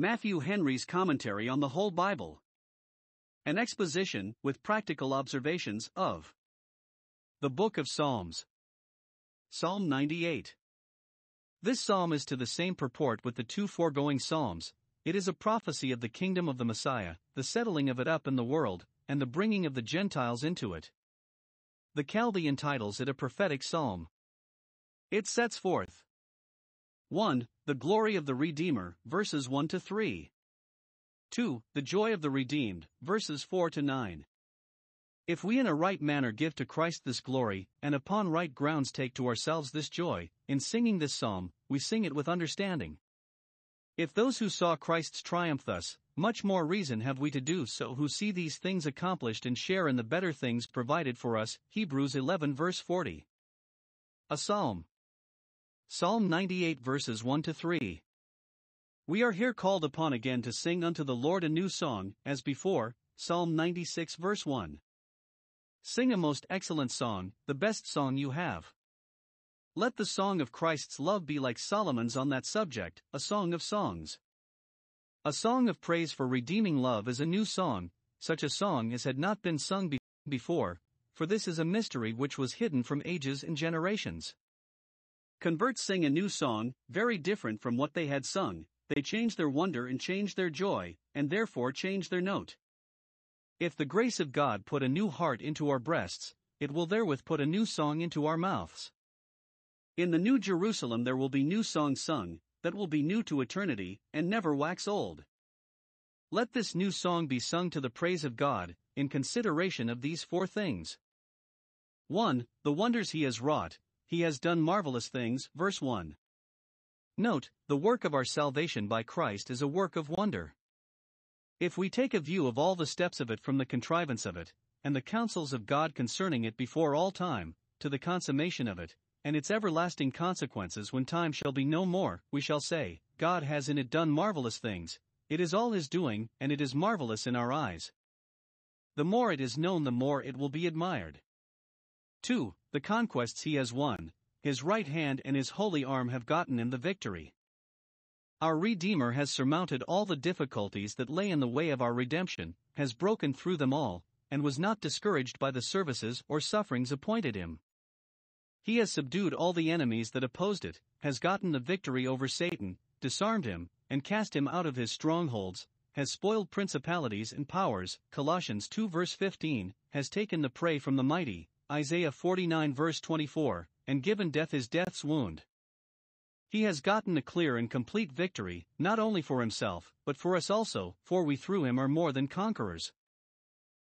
Matthew Henry's Commentary on the Whole Bible. An exposition, with practical observations, of the Book of Psalms. Psalm 98. This psalm is to the same purport with the two foregoing psalms. It is a prophecy of the kingdom of the Messiah, the settling of it up in the world, and the bringing of the Gentiles into it. The Chaldee entitles it a prophetic psalm. It sets forth 1. The glory of the Redeemer, verses 1 to 3. 2. The joy of the redeemed, verses 4 to 9. If we in a right manner give to Christ this glory, and upon right grounds take to ourselves this joy, in singing this psalm, we sing it with understanding. If those who saw Christ's triumph thus, much more reason have we to do so who see these things accomplished and share in the better things provided for us. Hebrews 11 verse 40. A Psalm. Psalm 98 verses 1 to 3. We are here called upon again to sing unto the Lord a new song, as before, Psalm 96 verse 1. Sing a most excellent song, the best song you have. Let the song of Christ's love be like Solomon's on that subject, a song of songs. A song of praise for redeeming love is a new song, such a song as had not been sung be- before, for this is a mystery which was hidden from ages and generations. Converts sing a new song, very different from what they had sung, they change their wonder and change their joy, and therefore change their note. If the grace of God put a new heart into our breasts, it will therewith put a new song into our mouths. In the New Jerusalem there will be new songs sung, that will be new to eternity, and never wax old. Let this new song be sung to the praise of God, in consideration of these four things. 1. The wonders he has wrought, he has done marvelous things, verse 1. Note, the work of our salvation by Christ is a work of wonder. If we take a view of all the steps of it from the contrivance of it, and the counsels of God concerning it before all time, to the consummation of it, and its everlasting consequences when time shall be no more, we shall say, God has in it done marvelous things, it is all his doing, and it is marvelous in our eyes. The more it is known, the more it will be admired. 2. The conquests he has won, his right hand and his holy arm have gotten him the victory. Our Redeemer has surmounted all the difficulties that lay in the way of our redemption, has broken through them all, and was not discouraged by the services or sufferings appointed him. He has subdued all the enemies that opposed it, has gotten the victory over Satan, disarmed him, and cast him out of his strongholds, has spoiled principalities and powers, Colossians 2 verse 15, has taken the prey from the mighty, Isaiah 49 verse 24, and given death his death's wound. He has gotten a clear and complete victory, not only for himself, but for us also, for we through him are more than conquerors.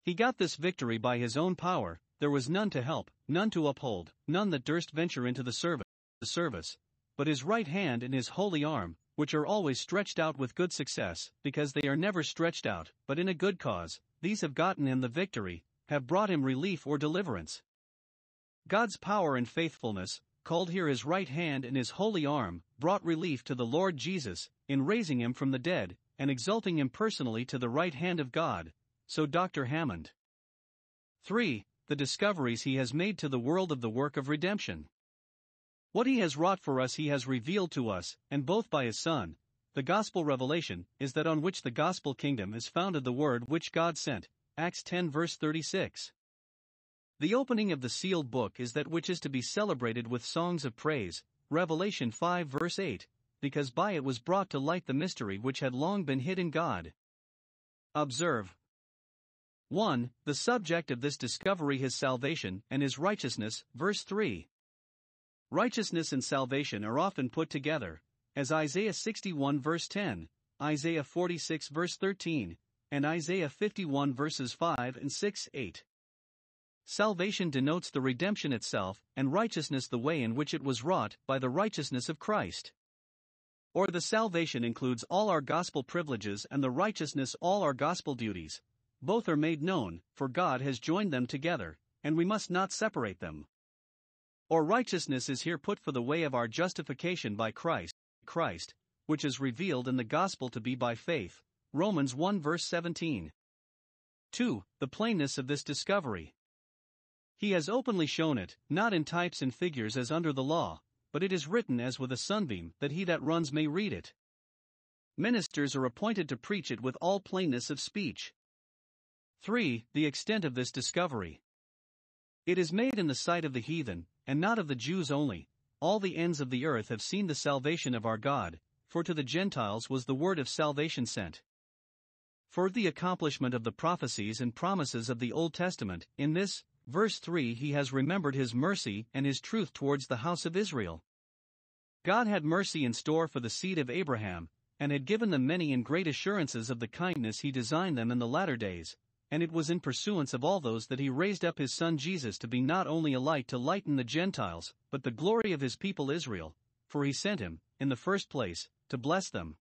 He got this victory by his own power, there was none to help, none to uphold, none that durst venture into the service, the service. But his right hand and his holy arm, which are always stretched out with good success, because they are never stretched out, but in a good cause, these have gotten him the victory, have brought him relief or deliverance. God's power and faithfulness, called here his right hand and his holy arm, brought relief to the Lord Jesus, in raising him from the dead, and exalting him personally to the right hand of God. So Dr. Hammond. 3. The discoveries he has made to the world of the work of redemption. What he has wrought for us he has revealed to us, and both by his Son. The gospel revelation is that on which the gospel kingdom is founded the word which God sent, Acts 10 verse 36. The opening of the sealed book is that which is to be celebrated with songs of praise, Revelation 5 verse 8, because by it was brought to light the mystery which had long been hid in God. Observe 1. The subject of this discovery is salvation and his righteousness, verse 3. Righteousness and salvation are often put together, as Isaiah 61 verse 10, Isaiah 46 verse 13, and Isaiah 51 verses 5 and 6 8. Salvation denotes the redemption itself, and righteousness the way in which it was wrought by the righteousness of Christ. Or the salvation includes all our gospel privileges and the righteousness all our gospel duties. Both are made known, for God has joined them together, and we must not separate them. Or righteousness is here put for the way of our justification by Christ, Christ, which is revealed in the gospel to be by faith, Romans 1 verse 17. 2. The plainness of this discovery. He has openly shown it, not in types and figures as under the law, but it is written as with a sunbeam, that he that runs may read it. Ministers are appointed to preach it with all plainness of speech. 3. The extent of this discovery. It is made in the sight of the heathen, and not of the Jews only. All the ends of the earth have seen the salvation of our God, for to the Gentiles was the word of salvation sent. For the accomplishment of the prophecies and promises of the Old Testament, in this, verse 3, he has remembered his mercy and his truth towards the house of Israel. God had mercy in store for the seed of Abraham, and had given them many and great assurances of the kindness he designed them in the latter days, and it was in pursuance of all those that he raised up his son Jesus to be not only a light to lighten the Gentiles, but the glory of his people Israel, for he sent him, in the first place, to bless them.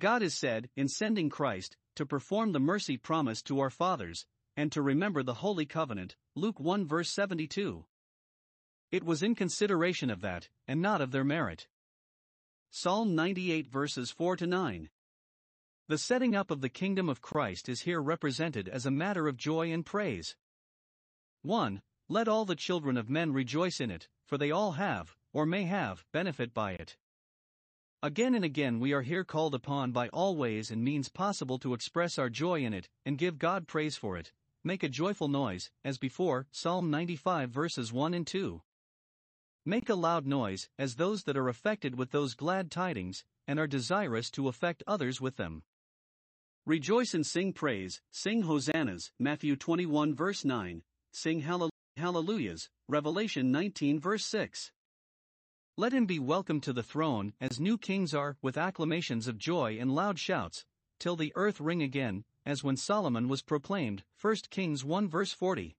God is said, in sending Christ, to perform the mercy promised to our fathers, and to remember the holy covenant, Luke 1 verse 72. It was in consideration of that, and not of their merit. Psalm 98 verses 4 to 9. The setting up of the kingdom of Christ is here represented as a matter of joy and praise. 1. Let all the children of men rejoice in it, for they all have, or may have, benefit by it. Again and again we are here called upon by all ways and means possible to express our joy in it, and give God praise for it. Make a joyful noise, as before, Psalm 95 verses 1 and 2. Make a loud noise, as those that are affected with those glad tidings, and are desirous to affect others with them. Rejoice and sing praise, sing hosannas, Matthew 21 verse 9, sing hallelujahs, Revelation 19 verse 6. Let him be welcomed to the throne, as new kings are, with acclamations of joy and loud shouts, till the earth ring again, as when Solomon was proclaimed, 1 Kings 1 verse 40.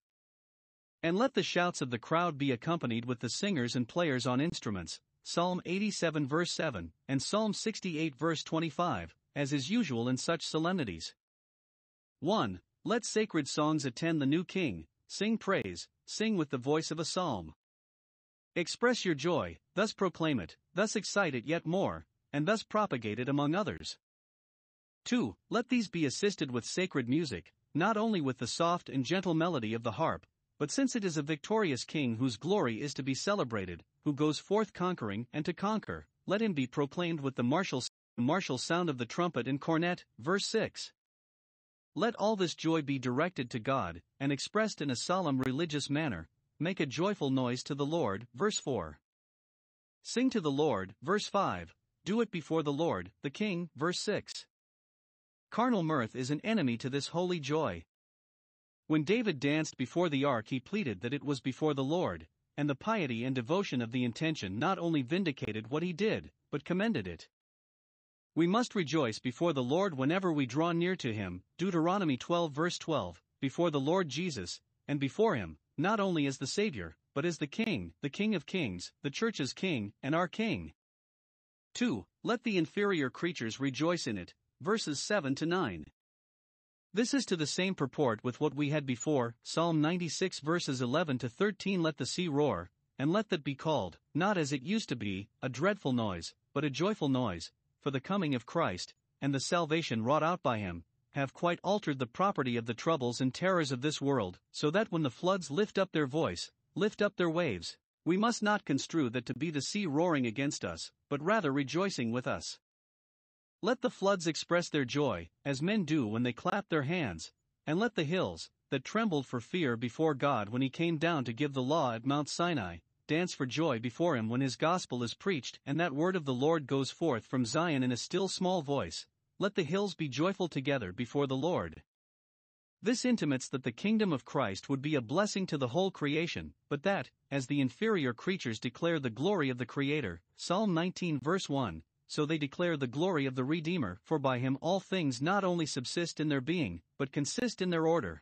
And let the shouts of the crowd be accompanied with the singers and players on instruments, Psalm 87 verse 7, and Psalm 68 verse 25, as is usual in such solemnities. 1. Let sacred songs attend the new king, sing praise, sing with the voice of a psalm. Express your joy, thus proclaim it, thus excite it yet more, and thus propagate it among others. 2. Let these be assisted with sacred music, not only with the soft and gentle melody of the harp, but since it is a victorious king whose glory is to be celebrated, who goes forth conquering and to conquer, let him be proclaimed with the martial martial sound of the trumpet and cornet, verse 6. Let all this joy be directed to God, and expressed in a solemn religious manner, make a joyful noise to the Lord, verse 4. Sing to the Lord, verse 5, do it before the Lord, the King, verse 6. Carnal mirth is an enemy to this holy joy. When David danced before the ark, he pleaded that it was before the Lord, and the piety and devotion of the intention not only vindicated what he did, but commended it. We must rejoice before the Lord whenever we draw near to him, Deuteronomy 12 verse 12, before the Lord Jesus, and before him, not only as the Savior, but as the King, the King of kings, the Church's King, and our King. 2. Let the inferior creatures rejoice in it, verses 7 to 9. This is to the same purport with what we had before, Psalm 96 verses 11 to 13 Let the sea roar, and let that be called, not as it used to be, a dreadful noise, but a joyful noise, for the coming of Christ, and the salvation wrought out by him, have quite altered the property of the troubles and terrors of this world, so that when the floods lift up their voice, lift up their waves, we must not construe that to be the sea roaring against us, but rather rejoicing with us. Let the floods express their joy, as men do when they clap their hands, and let the hills, that trembled for fear before God when he came down to give the law at Mount Sinai, dance for joy before him when his gospel is preached and that word of the Lord goes forth from Zion in a still small voice. Let the hills be joyful together before the Lord. This intimates that the kingdom of Christ would be a blessing to the whole creation, but that, as the inferior creatures declare the glory of the Creator, Psalm 19 verse 1, so they declare the glory of the Redeemer, for by him all things not only subsist in their being, but consist in their order.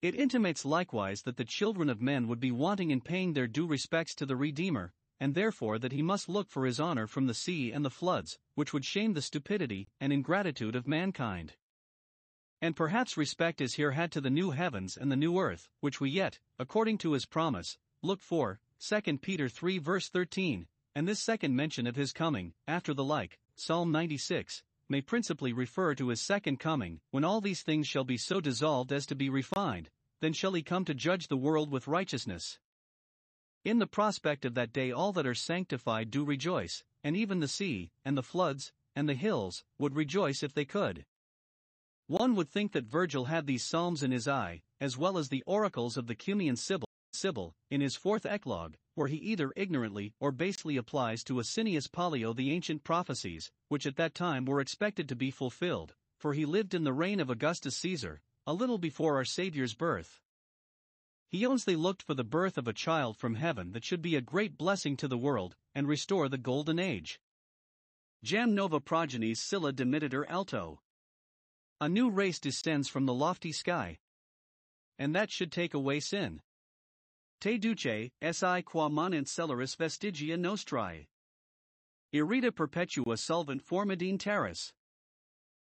It intimates likewise that the children of men would be wanting in paying their due respects to the Redeemer, and therefore that he must look for his honor from the sea and the floods, which would shame the stupidity and ingratitude of mankind. And perhaps respect is here had to the new heavens and the new earth, which we yet, according to his promise, look for, 2 Peter 3 verse 13, and this second mention of his coming, after the like, Psalm 96, may principally refer to his second coming, when all these things shall be so dissolved as to be refined, then shall he come to judge the world with righteousness. In the prospect of that day, all that are sanctified do rejoice, and even the sea, and the floods, and the hills, would rejoice if they could. One would think that Virgil had these psalms in his eye, as well as the oracles of the Cumaean Sibyl, Sibyl, in his fourth eclogue, where he either ignorantly or basely applies to Asinius Pollio the ancient prophecies, which at that time were expected to be fulfilled, for he lived in the reign of Augustus Caesar, a little before our Saviour's birth. He they looked for the birth of a child from heaven that should be a great blessing to the world, and restore the golden age. Jam nova progenies Scylla demititor alto. A new race descends from the lofty sky. And that should take away sin. Te duce, si qua manent celeris vestigia nostrae. Irrita perpetua solvent formidine terras.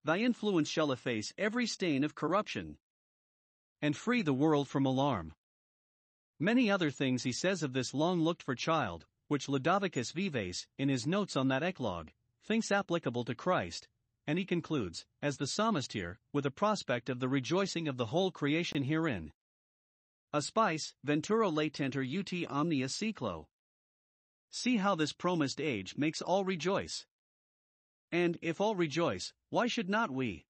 Thy influence shall efface every stain of corruption and free the world from alarm. Many other things he says of this long looked for child, which Ludovicus Vives, in his notes on that eclogue, thinks applicable to Christ, and he concludes, as the psalmist here, with a prospect of the rejoicing of the whole creation herein. A spice, ventura latenter ut omnia ciclo. See how this promised age makes all rejoice. And if all rejoice, why should not we?